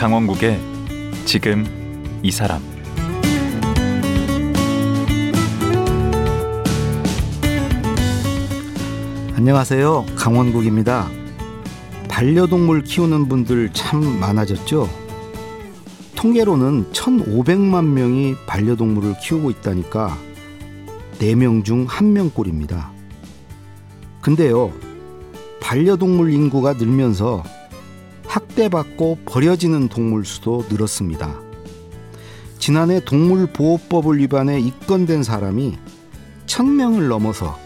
강원국의 지금 이 사람 안녕하세요. 강원국입니다. 반려동물 키우는 분들 참 많아졌죠? 통계로는 1,500만 명이 반려동물을 키우고 있다니까 4명 중 1명꼴입니다. 근데요, 반려동물 인구가 늘면서 학대받고 버려지는 동물 수도 늘었습니다. 지난해 동물보호법을 위반해 입건된 사람이 1000명을 넘어서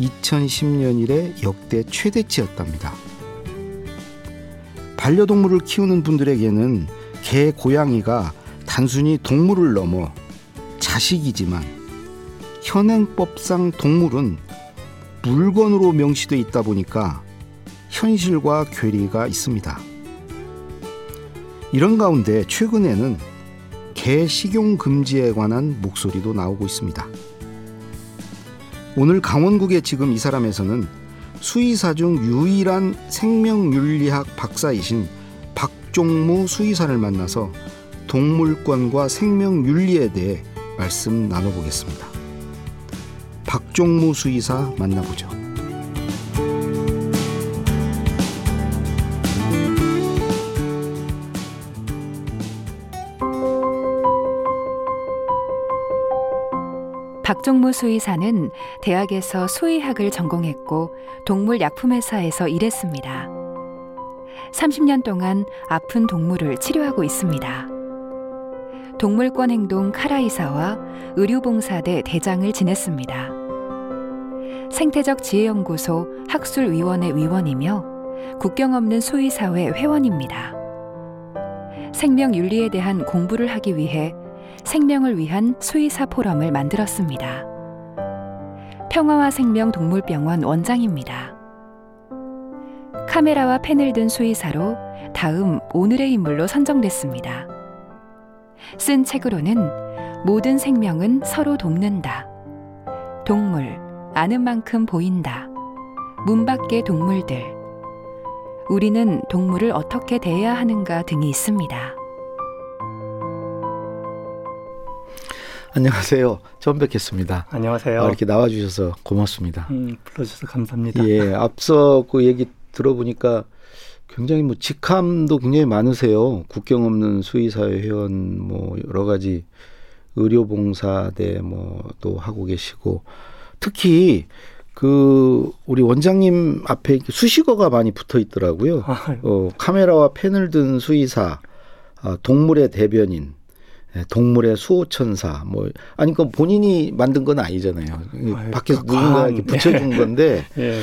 2010년 이래 역대 최대치였답니다. 반려동물을 키우는 분들에게는 개, 고양이가 단순히 동물을 넘어 자식이지만 현행법상 동물은 물건으로 명시돼 있다 보니까 현실과 괴리가 있습니다. 이런 가운데 최근에는 개 식용 금지에 관한 목소리도 나오고 있습니다. 오늘 강원국의 지금 이 사람에서는 수의사 중 유일한 생명윤리학 박사이신 박종무 수의사를 만나서 동물권과 생명윤리에 대해 말씀 나눠보겠습니다. 박종무 수의사 만나보죠. 박종무 수의사는 대학에서 수의학을 전공했고 동물약품회사에서 일했습니다. 30년 동안 아픈 동물을 치료하고 있습니다. 동물권 행동 카라이사와 의료봉사대 대장을 지냈습니다. 생태적 지혜연구소 학술위원회 위원이며 국경 없는 수의사회 회원입니다. 생명윤리에 대한 공부를 하기 위해 생명을 위한 수의사 포럼을 만들었습니다. 평화와 생명 동물병원 원장입니다. 카메라와 펜을 든 수의사로 다음 오늘의 인물로 선정됐습니다. 쓴 책으로는 모든 생명은 서로 돕는다. 동물, 아는 만큼 보인다. 문 밖의 동물들. 우리는 동물을 어떻게 대해야 하는가 등이 있습니다. 안녕하세요. 처음 뵙겠습니다. 안녕하세요. 어, 이렇게 나와주셔서 고맙습니다. 음, 불러주셔서 감사합니다. 예, 앞서 그 얘기 들어보니까 굉장히 뭐 직함도 굉장히 많으세요. 국경 없는 수의사회 회원 뭐 여러 가지 의료봉사대 뭐 또 하고 계시고 특히 그 우리 원장님 앞에 수식어가 많이 붙어 있더라고요. 어, 카메라와 펜을 든 수의사, 아, 동물의 대변인, 예, 동물의 수호천사 뭐 아니 그 본인이 만든 건 아니잖아요. 아유, 밖에서 그 누군가 과한, 이렇게 붙여준 건데 예.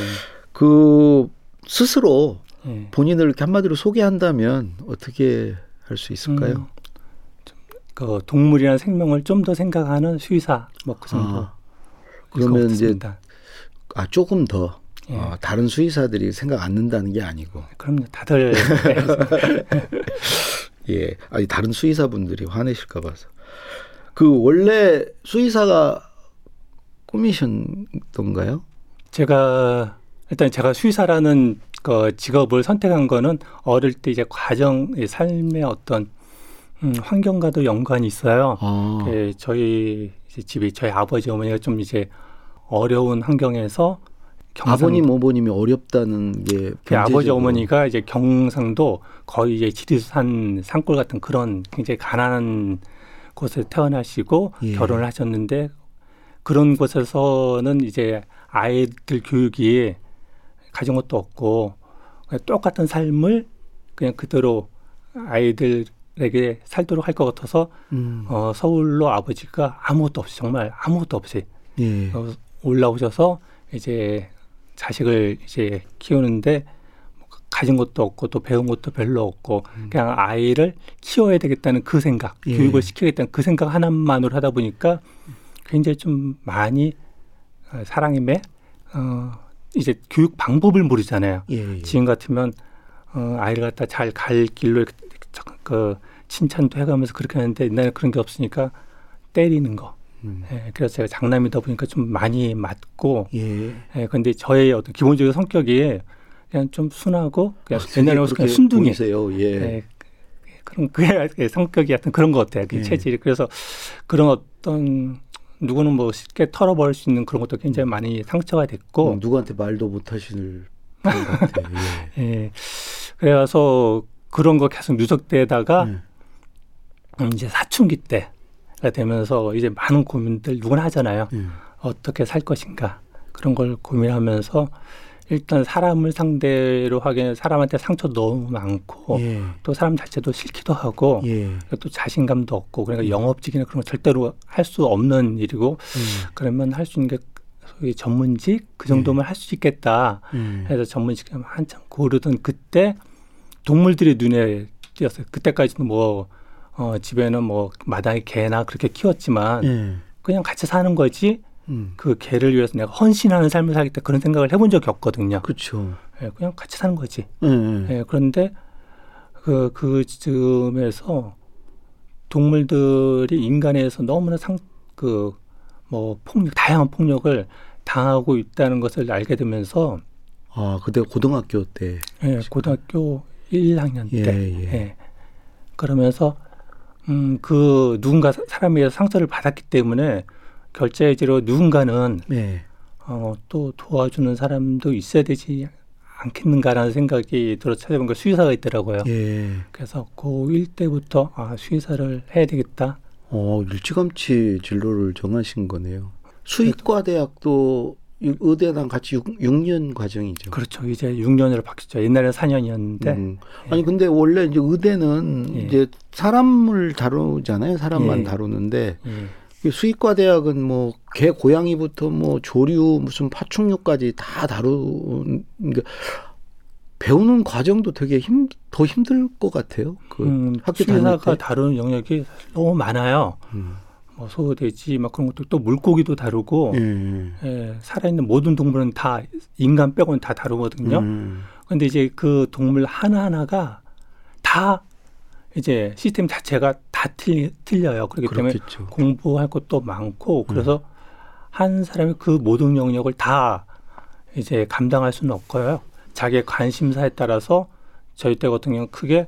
그 스스로 예. 본인을 이렇게 한마디로 소개한다면 어떻게 할 수 있을까요? 음, 그 동물이나 생명을 좀 더 생각하는 수의사 뭐 그 정도. 아, 그러면 이제. 아 조금 더 예. 어, 다른 수의사들이 생각 안 는다는 게 아니고 그럼요. 다들 예 아니 다른 수의사분들이 화내실까 봐서 그 원래 수의사가 꿈이셨던가요? 제가 일단 제가 수의사라는 그 직업을 선택한 거는 어릴 때 이제 과정 의 삶의 어떤 음, 환경과도 연관이 있어요. 아, 그 저희 집이 저희 아버지 어머니가 좀 이제 어려운 환경에서 경상 아버님 어머님이 어렵다는 게 그 아버지. 어머니가 이제 경상도 거의 이제 지리산 산골 같은 그런 굉장히 가난한 곳에 태어나시고 예. 결혼을 하셨는데 그런 곳에서는 이제 아이들 교육이 가진 것도 없고 그냥 똑같은 삶을 그냥 그대로 아이들에게 살도록 할 것 같아서 음, 어, 서울로 아버지가 아무것도 없이 정말 아무것도 없이 예. 어, 올라오셔서 이제 자식을 이제 키우는데 뭐 가진 것도 없고 또 배운 것도 별로 없고 그냥 아이를 키워야 되겠다는 그 생각, 음. 예. 교육을 시키겠다는 그 생각 하나만으로 하다 보니까 굉장히 좀 많이 어, 사랑임에 어, 이제 교육 방법을 모르잖아요. 예, 예. 지금 같으면 어, 아이를 갖다 잘 갈 길로 그 칭찬도 해가면서 그렇게 하는데 옛날에 그런 게 없으니까 때리는 거. 음. 예, 그래서 제가 장남이다 보니까 좀 많이 맞고 예. 예, 근데 저의 어떤 기본적인 성격이 그냥 좀 순하고 그냥 아, 옛날에 그냥 그렇게 순둥이 보이세요. 예. 예, 그런 그의 성격이 하여튼 그런 것 같아요. 그 예. 체질이 그래서 그런 어떤 누구는 뭐 쉽게 털어버릴 수 있는 그런 것도 굉장히 많이 상처가 됐고 음, 누구한테 말도 못 하시는 분 같아. 예. 예. 그래서 그런 거 계속 누적되다가 예. 음, 이제 사춘기 때가 되면서 이제 많은 고민들 누구나 하잖아요. 예. 어떻게 살 것인가 그런 걸 고민하면서 일단 사람을 상대로 하기에는 사람한테 상처도 너무 많고 예. 또 사람 자체도 싫기도 하고 예. 또 자신감도 없고 그러니까 영업직이나 그런 거 절대로 할 수 없는 일이고 음. 그러면 할 수 있는 게 소위 전문직 그 정도면 할수 있겠다 음. 해서 전문직 한참 고르던 그때 동물들이 눈에 띄었어요. 그때까지는 뭐 어, 집에는 뭐 마당에 개나 그렇게 키웠지만 예. 그냥 같이 사는 거지 음. 그 개를 위해서 내가 헌신하는 삶을 살겠다 그런 생각을 해본 적이 없거든요. 그렇죠. 예, 그냥 같이 사는 거지. 예. 예. 예, 그런데 그, 그 즈음에서 동물들이 인간에서 너무나 상, 그, 뭐, 폭력, 다양한 폭력을 당하고 있다는 것을 알게 되면서, 아, 그때 고등학교 때. 예, 고등학교 1학년 예, 때, 예. 예. 그러면서, 음, 그 누군가 사- 사람에 의해서 상처를 받았기 때문에 결제지로 누군가는 예. 어, 또 도와주는 사람도 있어야 되지 않겠는가라는 생각이 들어 찾아본 그 수의사가 있더라고요. 예. 그래서 고1 때부터 아, 수의사를 해야 되겠다. 어, 일찌감치 진로를 정하신 거네요. 수의과 대학도 유- 의대랑 같이 6, 년 과정이죠. 그렇죠. 이제 6년으로 바뀌었죠. 옛날에는 4년이었는데. 음. 아니 근데 원래 이제 의대는 예. 이제 사람을 다루잖아요. 사람만 예. 다루는데 예. 이 수의과 대학은 뭐 개 고양이부터 뭐 조류 무슨 파충류까지 다 다루는 게 배우는 과정도 되게 힘 더 힘들 것 같아요. 그 음, 학교 수의사가 때. 다루는 영역이 너무 많아요. 음. 뭐 소 돼지 막 그런 것도 또 물고기도 다루고 예, 예. 예, 살아있는 모든 동물은 다 인간 빼고는 다 다루거든요. 음. 근데 이제 그 동물 하나하나가 다 이제 시스템 자체가 다 틀리, 틀려요. 그렇기 때문에 그렇겠죠. 공부할 것도 많고 그래서 한 사람이 그 모든 영역을 다 이제 감당할 수는 없고요. 자기의 관심사에 따라서 저희 때 같은 경우는 크게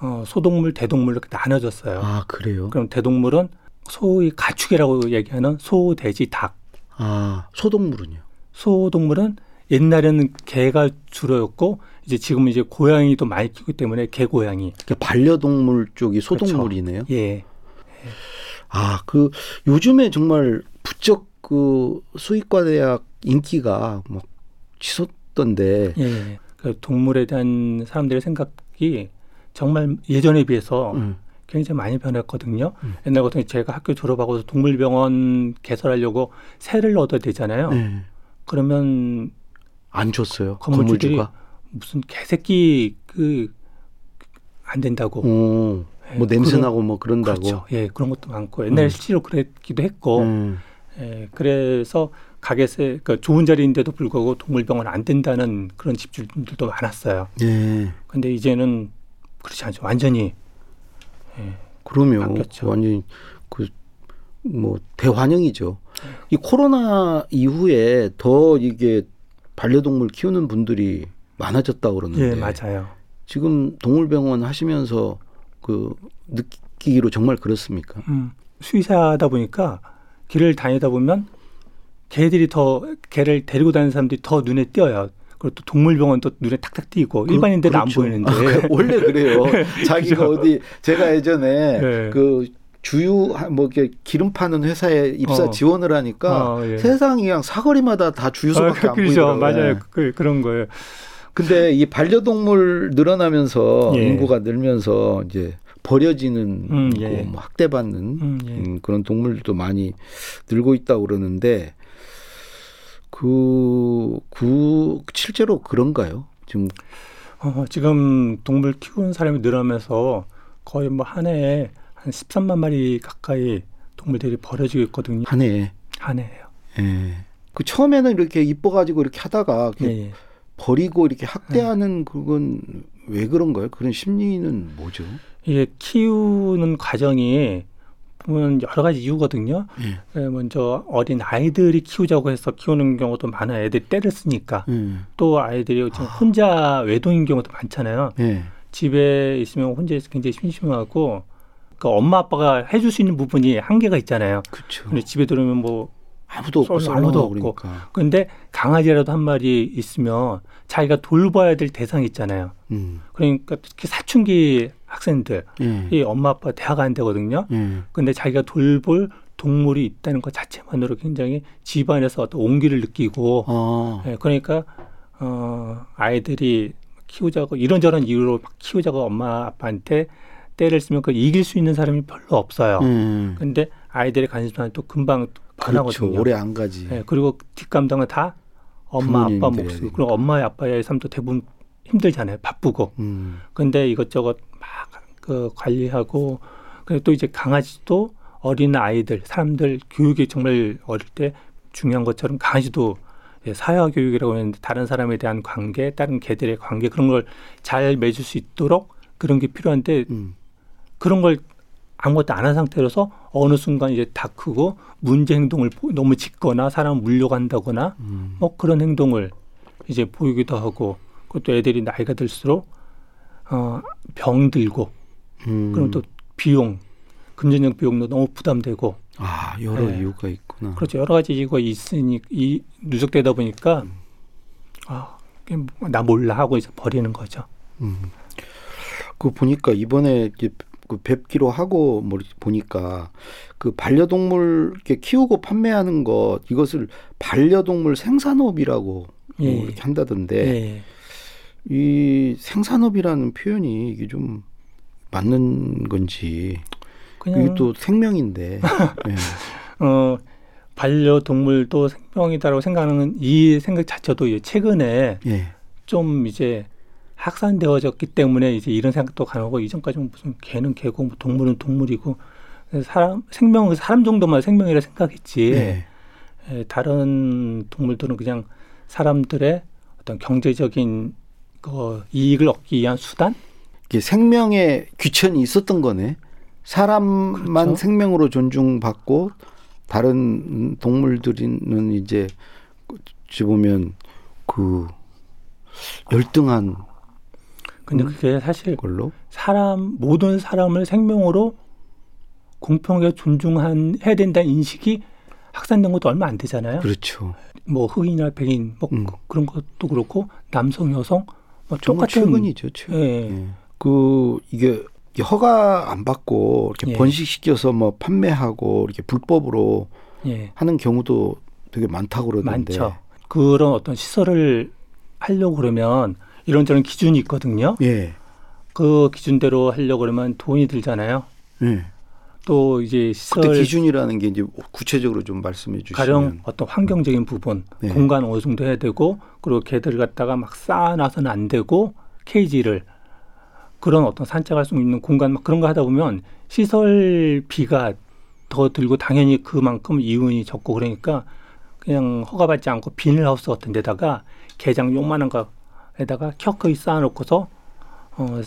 어, 소동물, 대동물 이렇게 나눠졌어요. 아 그래요? 그럼 대동물은 소위 가축이라고 얘기하는 소, 돼지, 닭. 아 소동물은요? 소동물은 옛날에는 개가 주로였고 이제 지금은 이제 고양이도 많이 키우기 때문에 개, 고양이. 그러니까 반려동물 쪽이 소동물이네요. 예. 아, 그 요즘에 정말 부쩍 그 수의과 대학 인기가 막 치솟던데. 예. 그 동물에 대한 사람들의 생각이 정말 예전에 비해서 음. 굉장히 많이 변했거든요. 음. 옛날 같은 경우 제가 학교 졸업하고 동물병원 개설하려고 새를 얻어야 되잖아요. 네. 그러면 안 줬어요. 건물주들이 건물주가. 무슨 개새끼 그 안 된다고. 어, 예, 뭐 냄새 그런- 나고 뭐 그런다고. 그렇죠. 예, 그런 것도 많고 옛날에 음. 실제로 그랬기도 했고, 음. 예, 그래서 가게세 그 좋은 자리인데도 불구하고 동물병원 안 된다는 그런 집주들도 많았어요. 예. 근데 이제는 그렇지 않죠. 완전히 예, 그러면 바뀌었죠. 완전히 그 뭐 대환영이죠. 이 코로나 이후에 더 이게 반려동물 키우는 분들이 많아졌다 그러는데 예, 맞아요. 지금 동물병원 하시면서 그 느끼기로 정말 그렇습니까? 음, 수의사다 보니까 길을 다니다 보면 개들이 더 개를 데리고 다니는 사람들이 더 눈에 띄어요. 그리고 또 동물병원도 눈에 탁탁 띄고 그- 일반인들은 그렇죠. 안 보이는데 아, 그 원래 그래요. 자기가 어디 제가 예전에 네. 그 주유 뭐 이렇게 기름 파는 회사에 입사 어. 지원을 하니까 어, 예. 세상이 그냥 사거리마다 다 주유소밖에 아, 안 그렇죠. 보이더라고요. 맞아요. 그, 그런 거예요. 근데 이 반려동물 늘어나면서 예. 인구가 늘면서 이제 버려지는 음, 거, 예. 뭐 학대받는 음, 예. 음, 그런 동물들도 많이 늘고 있다고 그러는데 그, 그 실제로 그런가요? 지금 어, 지금 동물 키우는 사람이 늘어나면서 거의 뭐 한 해에 한 13만 마리 가까이 동물들이 버려지고 있거든요. 한 해에 한 해에요. 예. 그 처음에는 이렇게 이뻐가지고 이렇게 하다가 예, 이렇게 예. 버리고 이렇게 학대하는 그건 왜 그런가요? 그런 심리는 뭐죠? 이게 키우는 과정이 보면 여러 가지 이유거든요. 예. 예, 먼저 어린 아이들이 키우자고 해서 키우는 경우도 많아요. 애들이 때를 쓰니까. 예. 또 아이들이 지금 혼자 외동인 경우도 많잖아요. 예. 집에 있으면 혼자 있어 굉장히 심심하고 그 엄마 아빠가 해줄 수 있는 부분이 한계가 있잖아요. 그렇죠. 근데 집에 들어오면 뭐 아무도 없고 썰- 아무도 없고. 그러니까. 근데 강아지라도 한 마리 있으면 자기가 돌봐야 될 대상이 있잖아요. 음. 그러니까 특히 사춘기 학생들 예. 이 엄마 아빠 대학 안 되거든요. 예. 근데 자기가 돌볼 동물이 있다는 것 자체만으로 굉장히 집안에서 어떤 온기를 느끼고 아. 예, 그러니까 어 아이들이 키우자고 이런저런 이유로 막 키우자고 엄마 아빠한테 때를 쓰면 그 이길 수 있는 사람이 별로 없어요. 음. 근데 아이들의 관심사는 또 금방 그렇죠. 변하거든요. 오래 안 가지. 예, 그리고 뒷감당은 다 엄마 아빠 몫이고 해야 그리고 엄마 아빠의 삶도 대부분 힘들잖아요. 바쁘고. 음. 근데 이것저것 막 그 관리하고 그리고 또 이제 강아지도 어린 아이들 사람들 교육이 정말 어릴 때 중요한 것처럼 강아지도 예, 사회화 교육이라고 하는데 다른 사람에 대한 관계, 다른 개들의 관계 그런 걸 잘 맺을 수 있도록 그런 게 필요한데 음. 그런 걸 아무것도 안 한 상태로서 어느 순간 이제 다 크고 문제 행동을 보- 너무 짓거나 사람 물려간다거나 음. 뭐 그런 행동을 이제 보이기도 하고 그것도 애들이 나이가 들수록 어, 병 들고 음. 그럼 또 비용 금전적 비용도 너무 부담되고 아 여러 네. 이유가 있구나. 그렇죠 여러 가지 이유가 있으니 이 누적되다 보니까 음. 아나 몰라 하고 이제 버리는 거죠. 음. 그 보니까 이번에 이제 그 뵙기로 하고 뭐 보니까 그 반려동물 이렇게 키우고 판매하는 것 이것을 반려동물 생산업이라고 예. 뭐 이렇게 한다던데 예. 이 생산업이라는 표현이 이게 좀 맞는 건지 그냥 이게 또 생명인데 예. 어 반려동물도 생명이다라고 생각하는 이 생각 자체도 최근에 예. 좀 이제 확산되어졌기 때문에 이제 이런 생각도 가능하고 이전까지는 무슨 개는 개고 뭐 동물은 동물이고 사람 생명은 사람 정도만 생명이라 생각했지 예. 예, 다른 동물들은 그냥 사람들의 어떤 경제적인 그 이익을 얻기 위한 수단 이게 생명의 귀천이 있었던 거네. 사람만 그렇죠. 생명으로 존중받고 다른 동물들은 이제 어찌 보면 그 열등한 근데 음. 그게 사실 걸로. 사람 모든 사람을 생명으로 공평하게 존중한 해야 된다는 인식이 확산된 것도 얼마 안 되잖아요. 그렇죠. 뭐 흑인이나 백인 뭐 음. 그- 그런 것도 그렇고 남성 여성 똑같은 최근이죠. 최근. 예. 예. 그 이게 이게 허가 안 받고 이렇게 예. 번식시켜서 뭐 판매하고 이렇게 불법으로 예. 하는 경우도 되게 많다고 그러던데. 많죠. 그런 어떤 시설을 하려고 그러면 이런저런 기준이 있거든요. 예. 그 기준대로 하려고 그러면 돈이 들잖아요. 예. 또 이제 시설 기준이라는 게 이제 구체적으로 좀 말씀해 주시면. 가령 어떤 환경적인 부분, 네. 공간 어느 정도 해야 되고 그리고 개들 갖다가 막 쌓아놔서는 안 되고 케이지를 그런 어떤 산책할 수 있는 공간 막 그런 거 하다 보면 시설비가 더 들고 당연히 그만큼 이윤이 적고 그러니까 그냥 허가받지 않고 비닐하우스 같은 데다가 개장 요만한 거에다가 켜커이 쌓아놓고서 어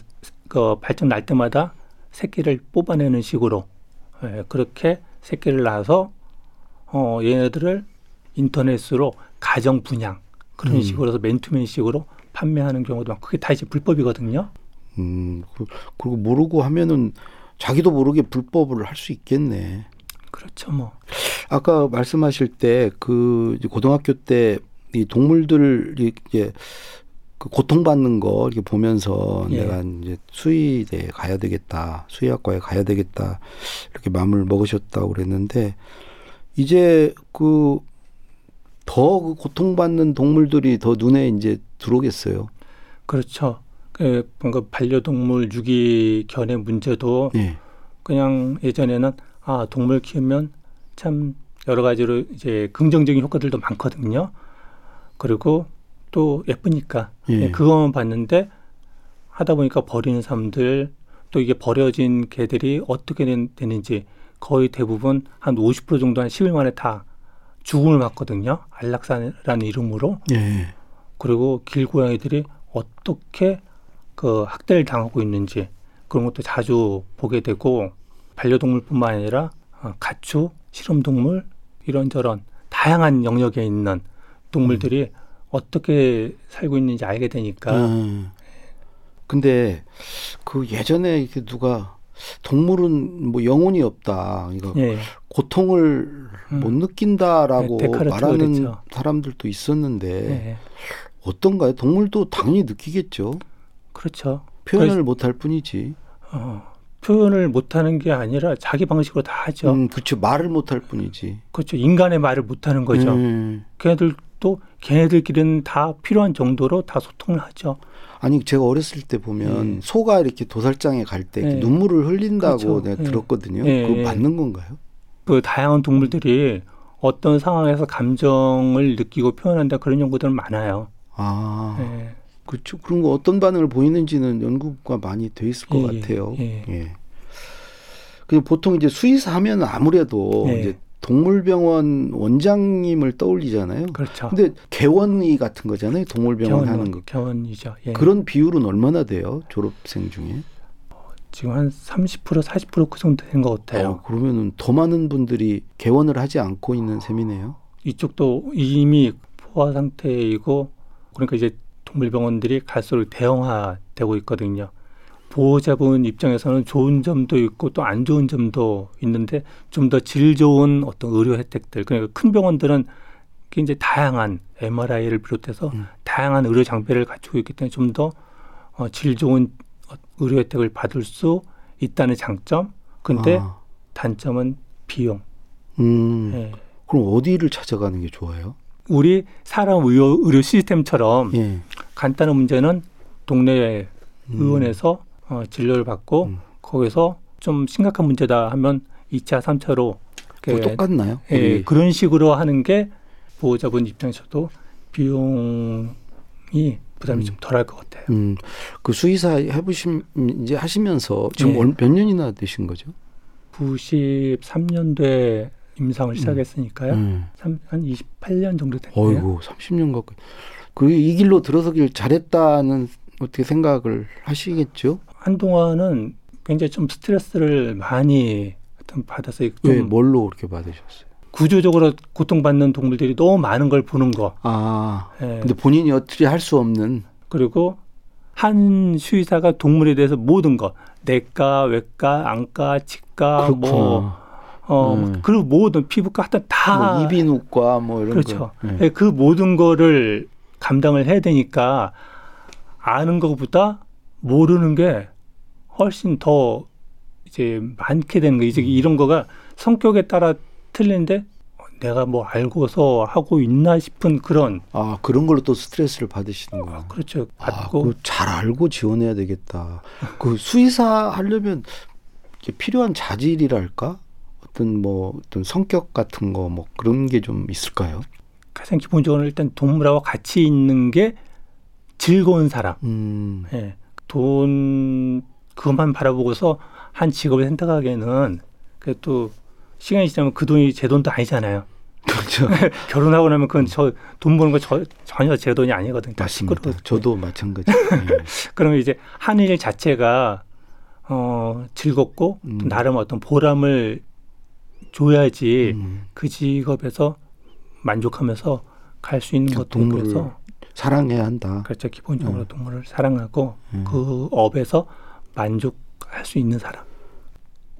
그 발전 날 때마다 새끼를 뽑아내는 식으로 예, 그렇게 새끼를 낳아서 어 얘네들을 인터넷으로 가정 분양 그런 음. 식으로 해서 맨투맨식으로 판매하는 경우도 많고 그게 다 이제 불법이거든요. 음, 그- 그리고 모르고 하면은 자기도 모르게 불법을 할 수 있겠네. 그렇죠, 뭐. 아까 말씀하실 때 그 고등학교 때 이 동물들 이제 그 고통받는 거 이렇게 보면서 예. 내가 이제 수의대에 가야 되겠다, 수의학과에 가야 되겠다 이렇게 마음을 먹으셨다고 그랬는데 이제 그 더 그 고통받는 동물들이 더 눈에 이제 들어오겠어요. 그렇죠. 그 뭔가 반려동물 유기견의 문제도 예. 그냥 예전에는 아 동물 키우면 참 여러 가지로 이제 긍정적인 효과들도 많거든요. 그리고 또 예쁘니까 예. 예, 그것만 봤는데 하다 보니까 버리는 사람들 또 이게 버려진 개들이 어떻게 된- 되는지 거의 대부분 한 50% 정도 한 10일 만에 다 죽음을 맞거든요. 안락사라는 이름으로. 예. 그리고 길고양이들이 어떻게 그 학대를 당하고 있는지 그런 것도 자주 보게 되고 반려동물뿐만 아니라 어, 가축, 실험동물 이런저런 다양한 영역에 있는 동물들이 어떻게 살고 있는지 알게 되니까 아, 근데 그 예전에 이렇게 누가 동물은 뭐 영혼이 없다. 이거 예. 고통을 음. 못 느낀다라고 네, 말하는 그랬죠. 사람들도 있었는데 예. 어떤가요? 동물도 당연히 느끼겠죠. 그렇죠. 표현을 못할 뿐이지. 어, 표현을 못하는 게 아니라 자기 방식으로 다 하죠. 음, 그렇죠. 말을 못할 뿐이지. 그렇죠. 인간의 말을 못하는 거죠. 음. 걔네들 도 걔네들끼리는 다 필요한 정도로 다 소통을 하죠. 아니 제가 어렸을 때 보면 예. 소가 이렇게 도살장에 갈때 예. 눈물을 흘린다고 그렇죠. 내가 예. 들었거든요. 예, 그거 예. 맞는 건가요? 그 다양한 동물들이 어떤 상황에서 감정을 느끼고 표현한다 그런 연구들은 많아요. 아, 예. 그렇죠. 그런 거 어떤 반응을 보이는지는 연구가 많이 돼 있을 것 예, 같아요. 예. 예. 그 보통 이제 수의사 하면 아무래도 예. 이제 동물병원 원장님을 떠올리잖아요. 그렇죠. 근데 개원의 같은 거잖아요. 동물병원 개원, 하는 거. 개원이죠. 예. 그런 비율은 얼마나 돼요? 졸업생 중에? 지금 한 30% 40%그 정도 된 것 같아요. 어, 그러면은 더 많은 분들이 개원을 하지 않고 있는 셈이네요. 이쪽도 이미 포화 상태이고 그러니까 이제 동물병원들이 갈수록 대형화되고 있거든요. 보호자분 입장에서는 좋은 점도 있고 또 안 좋은 점도 있는데 좀 더 질 좋은 어떤 의료 혜택들 그러니까 큰 병원들은 굉장히 다양한 MRI를 비롯해서 음. 다양한 의료 장비를 갖추고 있기 때문에 좀더 어, 질 좋은 어, 의료 혜택을 받을 수 있다는 장점. 근데 아, 단점은 비용. 음, 예. 그럼 어디를 찾아가는 게 좋아요? 우리 사람 의료, 의료 시스템처럼 예. 간단한 문제는 동네 음. 의원에서 어, 진료를 받고 음. 거기서 좀 심각한 문제다 하면 2차, 3차로 뭐 똑같나요? 예, 우리 그런 식으로 하는 게 보호자분 입장에서도 비용이 부담이 음. 좀 덜할 것 같아요. 음, 그 수의사 해보심 이제 하시면서 지금 예. 얼- 몇 년이나 되신 거죠? 93년도에 임상을 시작했으니까요. 음. 삼- 한 28년 정도 됐네요. 어이구, 30년 가까이. 그이 길로 들어서길 잘했다는 어떻게 생각을 하시겠죠? 한동안은 굉장히 좀 스트레스를 많이 하여튼 받아서 좀왜 뭘로 그렇게 받으셨어요? 구조적으로 고통받는 동물들이 너무 많은 걸 보는 거. 아, 예. 근데 본인이 어떻게 할 수 없는 그리고 한 수의사가 동물에 대해서 모든 거 내과, 외과, 안과, 치과, 그렇구나. 뭐 어, 음. 그리고 모든 피부과 하여튼 다 뭐 이비인후과 뭐 이런 그렇죠. 거. 예. 예, 그 모든 거를 감당을 해야 되니까 아는 것보다 모르는 게 훨씬 더 이제 많게 되는 거. 음. 이제 이런 거가 성격에 따라 틀린데 내가 뭐 알고서 하고 있나 싶은 그런 아 그런 걸로 또 스트레스를 받으시는구나. 그렇죠. 아, 받고 그거 잘 알고 지원해야 되겠다. 그 수의사 하려면 필요한 자질이랄까? 어떤 뭐 어떤 성격 같은 거 뭐 그런 게 좀 있을까요? 가장 기본적으로 일단 동물하고 같이 있는 게 즐거운 사람. 음, 예. 돈 그것만 바라보고서 한 직업을 선택하기에는 그또 시간이 지나면 그 돈이 제 돈도 아니잖아요. 그렇죠. 결혼하고 나면 그건 저 돈 버는 거 저, 전혀 제 돈이 아니거든요. 다 맞습니다. 저도 마찬가지. 예. 그러면 이제 한일 자체가 어 즐겁고 또 음. 나름 어떤 보람을 줘야지 음, 그 직업에서 만족하면서 갈 수 있는 그 것도 동물을 그래서 사랑해야 한다. 그렇죠 기본적으로 음. 동물을 사랑하고 음. 그 업에서 만족할 수 있는 사람.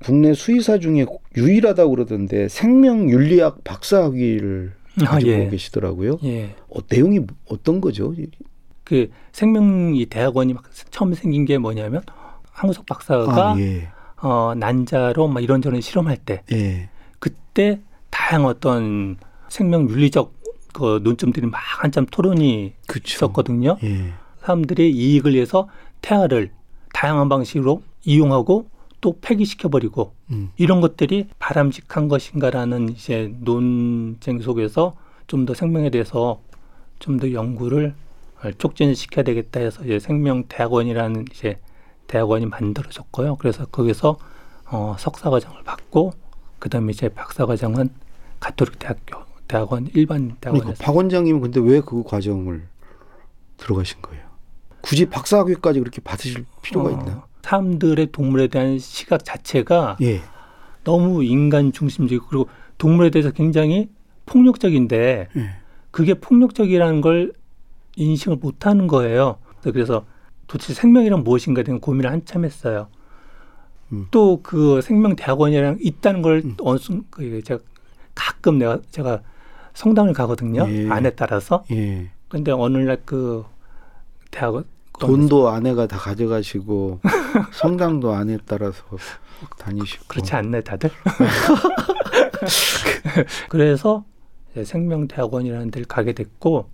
국내 수의사 중에 유일하다고 그러던데 생명윤리학 박사 학위를 아, 가지고 예. 계시더라고요. 예. 어, 내용이 어떤 거죠? 그 생명 이 대학원이 막 처음 생긴 게 뭐냐면 한구석 박사가 아, 예. 어, 난자로 막 이런저런 실험할 때 예. 그때 다양한 어떤 생명 윤리적 그 논점들이 막 한참 토론이 그쵸. 있었거든요. 예. 사람들의 이익을 위해서 태아를 다양한 방식으로 이용하고 또 폐기시켜버리고 음. 이런 것들이 바람직한 것인가라는 이제 논쟁 속에서 좀 더 생명에 대해서 좀 더 연구를 촉진시켜야 되겠다 해서 이제 생명대학원이라는 이제 대학원이 만들어졌고요. 그래서 거기서 어, 석사과정을 받고 그다음에 이제 박사과정은 가톨릭 대학교 대학원 일반 그러니까 대학원에서 박 원장님은 근데 왜 그 과정을 들어가신 거예요? 굳이 박사학위까지 그렇게 받으실 필요가 어, 있나? 사람들의 동물에 대한 시각 자체가 예. 너무 인간 중심적이고 그리고 동물에 대해서 굉장히 폭력적인데 예. 그게 폭력적이라는 걸 인식을 못하는 거예요. 그래서 도대체 생명이란 무엇인가에 대한 고민을 한참 했어요. 음. 또그 생명 대학원이랑 있다는 걸 음. 어느 순그 제가 가끔 내가 제가 성당을 가거든요. 예. 안에 따라서. 예. 근데 어느 날 그 대학원 돈도 아내가 다 가져가시고 성당도 아내 따라서 다니시고 그렇지 않나요, 다들? 그래서 생명대학원이라는 데를 가게 됐고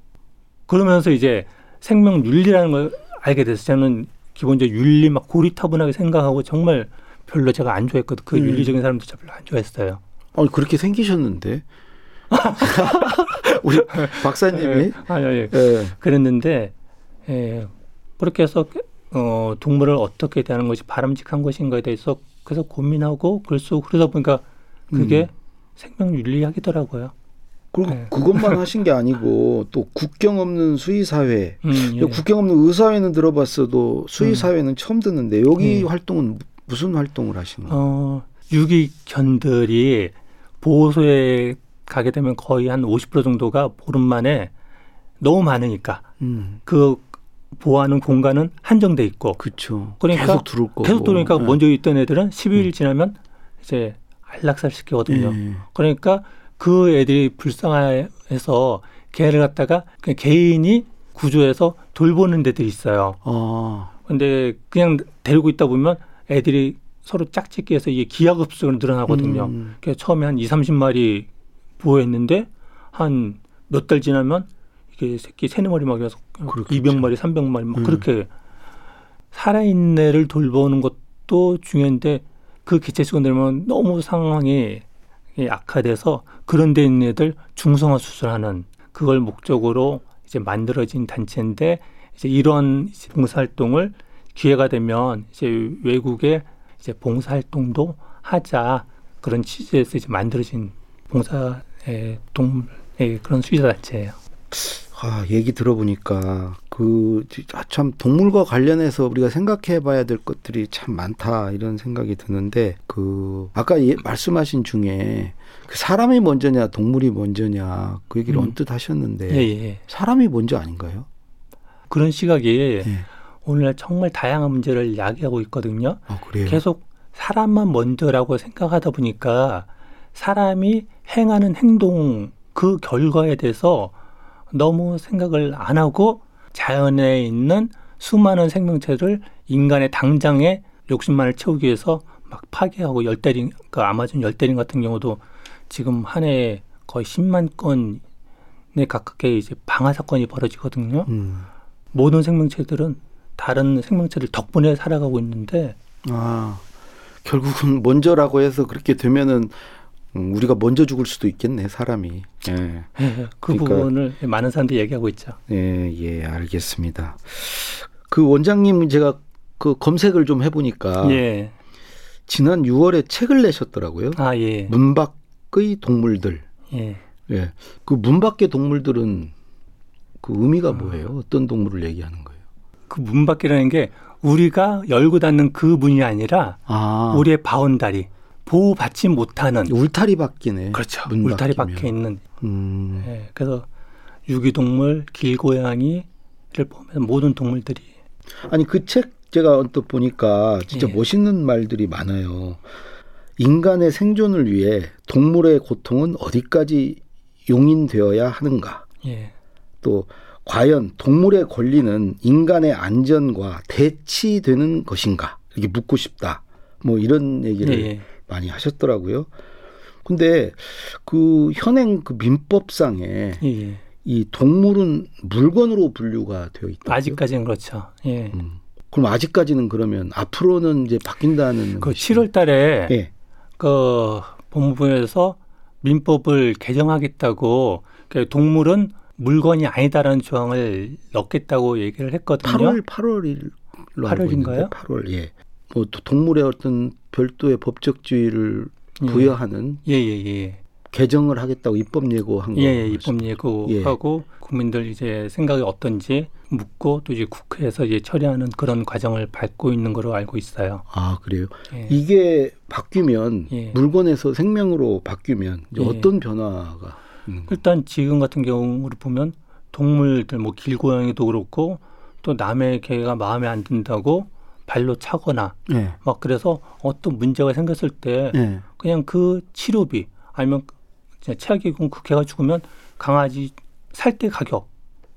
그러면서 이제 생명윤리라는 걸 알게 돼서 저는 기본적으로 윤리 막 고리타분하게 생각하고 정말 별로 제가 안 좋아했거든. 그 음. 윤리적인 사람도 저 별로 안 좋아했어요. 아니 그렇게 생기셨는데 우리 박사님이 아, 예, 예. 예. 그랬는데 예, 그렇게 해서 어, 동물을 어떻게 대하는 것이 바람직한 것인가에 대해서 그래서 고민하고 글쓰고 그러다 보니까 그게 음. 생명윤리학이더라고요. 그리고 네. 그것만 하신 게 아니고 또 국경 없는 수의 사회 음, 예. 국경 없는 의사회는 들어봤어도 수의 음. 사회는 처음 듣는데 여기 예. 활동은 무- 무슨 활동을 하시는 거예요? 어, 유기견들이 보호소에 가게 되면 거의 한 50% 정도가 보름 만에 너무 많으니까 음. 그 보호하는 공간은 한정돼 있고 그렇죠. 그러니까 계속 들어올 거고. 계속 들어오니까 예. 먼저 있던 애들은 12일 지나면 이제 안락사를 시키거든요. 예. 그러니까 그 애들이 불쌍해서 걔를 갖다가 그냥 개인이 구조해서 돌보는 데들이 있어요. 아, 근데 그냥 데리고 있다 보면 애들이 서로 짝짓기 해서 이게 기하급수로 늘어나거든요. 음. 그래서 처음에 한 2, 30마리 보호했는데 한 몇 달 지나면 이게 새끼 세네 마리 막 해서 그렇겠죠. 200마리, 300마리 막 음. 그렇게 살아있는 애를 돌보는 것도 중요한데 그 개체수가 늘면 너무 상황이 악화돼서 그런 데 있는 애들 중성화 수술하는 그걸 목적으로 이제 만들어진 단체인데 이제 이런 이제 봉사활동을 기회가 되면 이제 외국에 이제 봉사활동도 하자 그런 취지에서 이제 만들어진 봉사의 동물의 그런 수의사 단체예요. 아, 얘기 들어보니까 그 참 동물과 관련해서 우리가 생각해 봐야 될 것들이 참 많다 이런 생각이 드는데 그 아까 예, 말씀하신 중에 그 사람이 먼저냐 동물이 먼저냐 그 얘기를 음. 언뜻 하셨는데 예, 예. 사람이 먼저 아닌가요? 그런 시각이 예. 오늘날 정말 다양한 문제를 야기하고 있거든요. 아. 계속 사람만 먼저라고 생각하다 보니까 사람이 행하는 행동 그 결과에 대해서 너무 생각을 안 하고 자연에 있는 수많은 생명체를 인간의 당장의 욕심만을 채우기 위해서 막 파괴하고 열대린 그 아마존 열대린 같은 경우도 지금 한 해에 거의 10만 건에 가깝게 이제 방화 사건이 벌어지거든요. 음. 모든 생명체들은 다른 생명체들 덕분에 살아가고 있는데 아, 결국은 먼저라고 해서 그렇게 되면은 음, 우리가 먼저 죽을 수도 있겠네, 사람이. 예. 예, 그 그러니까- 부분을 많은 사람들이 얘기하고 있죠. 예, 예, 알겠습니다. 그 원장님 제가 그 검색을 좀 해보니까 예. 지난 6월에 책을 내셨더라고요. 아, 예. 문 밖의 동물들. 예. 예. 그 문 밖의 동물들은 그 의미가 아. 뭐예요? 어떤 동물을 얘기하는 거예요? 그 문밖이라는 게 우리가 열고 닫는 그 문이 아니라 아, 우리의 바운다리 보호받지 못하는 울타리 밖이네. 그렇죠. 문 울타리. 밖에 있는 음, 예. 그래서 유기동물, 길고양이를 보면 모든 동물들이 아니 그 책 제가 언뜻 보니까 진짜 예. 멋있는 말들이 많아요. 인간의 생존을 위해 동물의 고통은 어디까지 용인되어야 하는가? 예. 또 과연 동물의 권리는 인간의 안전과 대치되는 것인가? 이렇게 묻고 싶다. 뭐 이런 얘기를 예. 많이 하셨더라고요. 근데 그 현행 그 민법상에 예. 예. 이 동물은 물건으로 분류가 되어 있다. 아직까지는 그렇죠. 예. 음. 그럼 아직까지는 그러면 앞으로는 이제 바뀐다는 그 것이- 7월 달에 예. 그 법무부에서 민법을 개정하겠다고 그 동물은 물건이 아니다라는 조항을 넣겠다고 얘기를 했거든요. 8월 8월일로 알고 8월 인가요? 있는데 8월 예. 뭐또 동물의 어떤 별도의 법적 지위를 예. 부여하는 예, 예, 예. 개정을 하겠다고 입법 예고한 거. 예, 예, 입법 예고하고 예. 국민들 이제 생각이 어떤지 묻고 또 이제 국회에서 이제 처리하는 그런 과정을 밟고 있는 거로 알고 있어요. 아 그래요. 예. 이게 바뀌면 예. 물건에서 생명으로 바뀌면. 어떤 변화가 거예요? 일단 지금 같은 경우를 보면 동물들 뭐 길고양이도 그렇고 또 남의 개가 마음에 안 든다고 발로 차거나 예. 막 그래서 어떤 문제가 생겼을 때 예. 그냥 그 치료비 아니면 진짜 최악의 경우 그 개가 죽으면 강아지 살 때 가격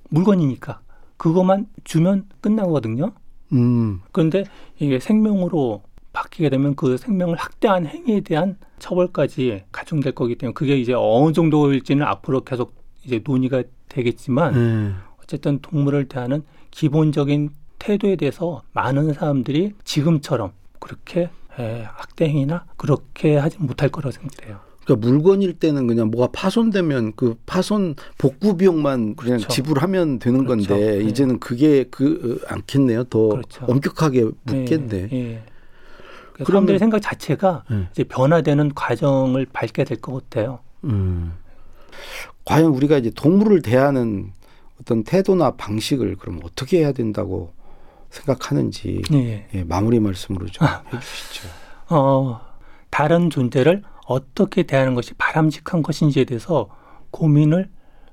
물건이니까 그것만 주면 끝나거든요. 음. 그런데 이게 생명으로 바뀌게 되면 그 생명을 학대한 행위에 대한 처벌까지 가중될 거기 때문에 그게 이제 어느 정도일지는 앞으로 계속 이제 논의가 되겠지만 예. 어쨌든 동물을 대하는 기본적인 태도에 대해서 많은 사람들이 지금처럼 그렇게 에, 학대 행위나 그렇게 하지 못할 거라고 생각돼요. 그러니까 물건일 때는 그냥 뭐가 파손되면 그 파손 복구 비용만 그냥 그렇죠. 지불하면 되는 그렇죠. 건데 네. 이제는 그게 그 어, 않겠네요. 더 그렇죠. 엄격하게 묻겠네. 예, 예. 그래서 그러면- 사람들의 생각 자체가 예. 이제 변화되는 과정을 밟게 될 것 같아요. 음. 과연 우리가 이제 동물을 대하는 어떤 태도나 방식을 그럼 어떻게 해야 된다고 생각하는지 예. 예, 마무리 말씀으로 좀 해주시죠. 어, 다른 존재를 어떻게 대하는 것이 바람직한 것인지에 대해서 고민을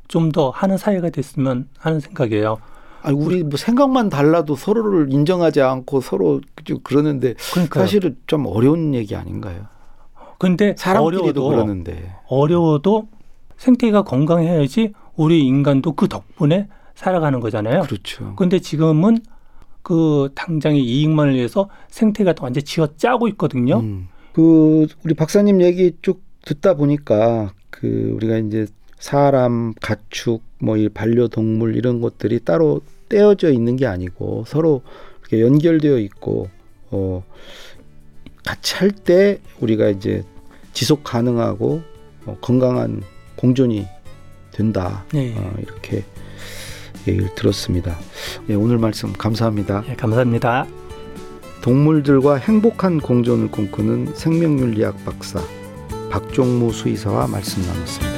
좀 더 하는 사회가 됐으면 하는 생각이에요. 아니 우리 뭐 생각만 달라도 서로를 인정하지 않고 서로 좀 그러는데 그러니까 사실은 좀 어려운 얘기 아닌가요? 근데 사람끼리도 어려워도 그러는데. 어려워도 생태계가 건강해야지 우리 인간도 그 덕분에 살아가는 거잖아요. 그렇죠. 근데 지금은 그 당장의 이익만을 위해서 생태가 또 완전 쥐어 짜고 있거든요. 음. 그 우리 박사님 얘기 쭉 듣다 보니까 그 우리가 이제 사람, 가축, 뭐 이 반려동물 이런 것들이 따로 떼어져 있는 게 아니고 서로 이렇게 연결되어 있고 어 같이 할 때 우리가 이제 지속 가능하고 어, 건강한 공존이 된다. 예, 예. 어, 이렇게 얘기를 들었습니다. 예, 오늘 말씀 감사합니다. 예, 감사합니다. 동물들과 행복한 공존을 꿈꾸는 생명윤리학 박사 박종무 수의사와 말씀 나눴습니다.